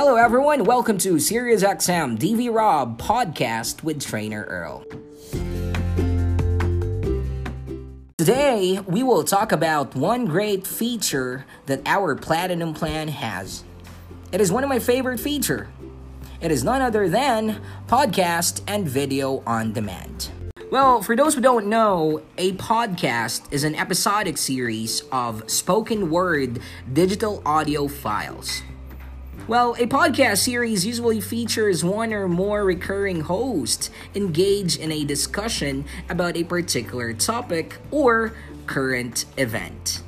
Hello, everyone. Welcome to SiriusXM DV Rob podcast with Trainer Earl. Today, we will talk about one great feature that our Platinum plan has. It is one of my favorite feature. It is none other than podcast and video on demand. Well, for those who don't know, a podcast is an episodic series of spoken word digital audio files. Well, a podcast series usually features one or more recurring hosts engaged in a discussion about a particular topic or current event.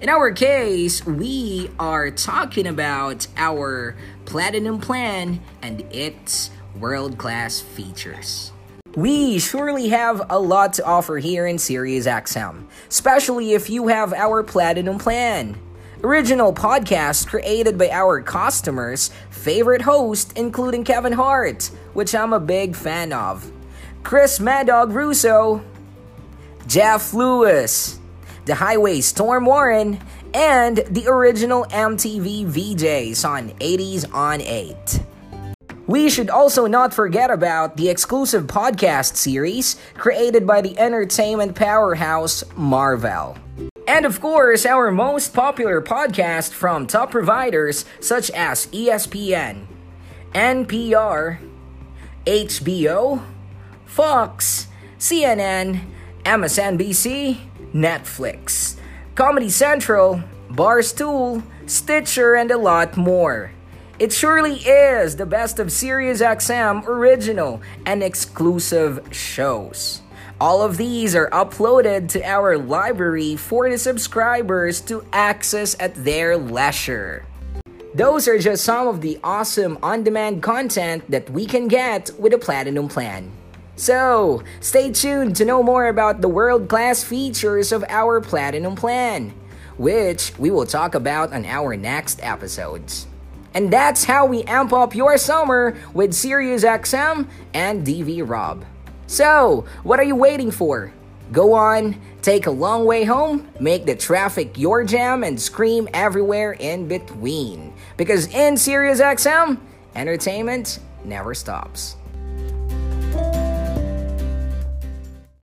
In our case, we are talking about our Platinum Plan and its world class features. We surely have a lot to offer here in SiriusXM, especially if you have our Platinum Plan. Original podcasts created by our customers' favorite host, including Kevin Hart, which I'm a big fan of, Chris Mad Dog Russo, Jeff Lewis, The Highway Storme Warren, and the original MTV VJs on 80s on 8. We should also not forget about the exclusive podcast series created by the entertainment powerhouse Marvel. And of course, our most popular podcast from top providers such as ESPN, NPR, HBO, Fox, CNN, MSNBC, Netflix, Comedy Central, Barstool, Stitcher, and a lot more. It surely is the best of SiriusXM original and exclusive shows. All of these are uploaded to our library for the subscribers to access at their leisure. Those are just some of the awesome on demand content that we can get with a Platinum plan. So, stay tuned to know more about the world class features of our Platinum plan, which we will talk about on our next episodes. And that's how we amp up your summer with SiriusXM and DV Rob. So, what are you waiting for? Go on, take a long way home, make the traffic your jam, and scream everywhere in between. Because in SiriusXM, entertainment never stops.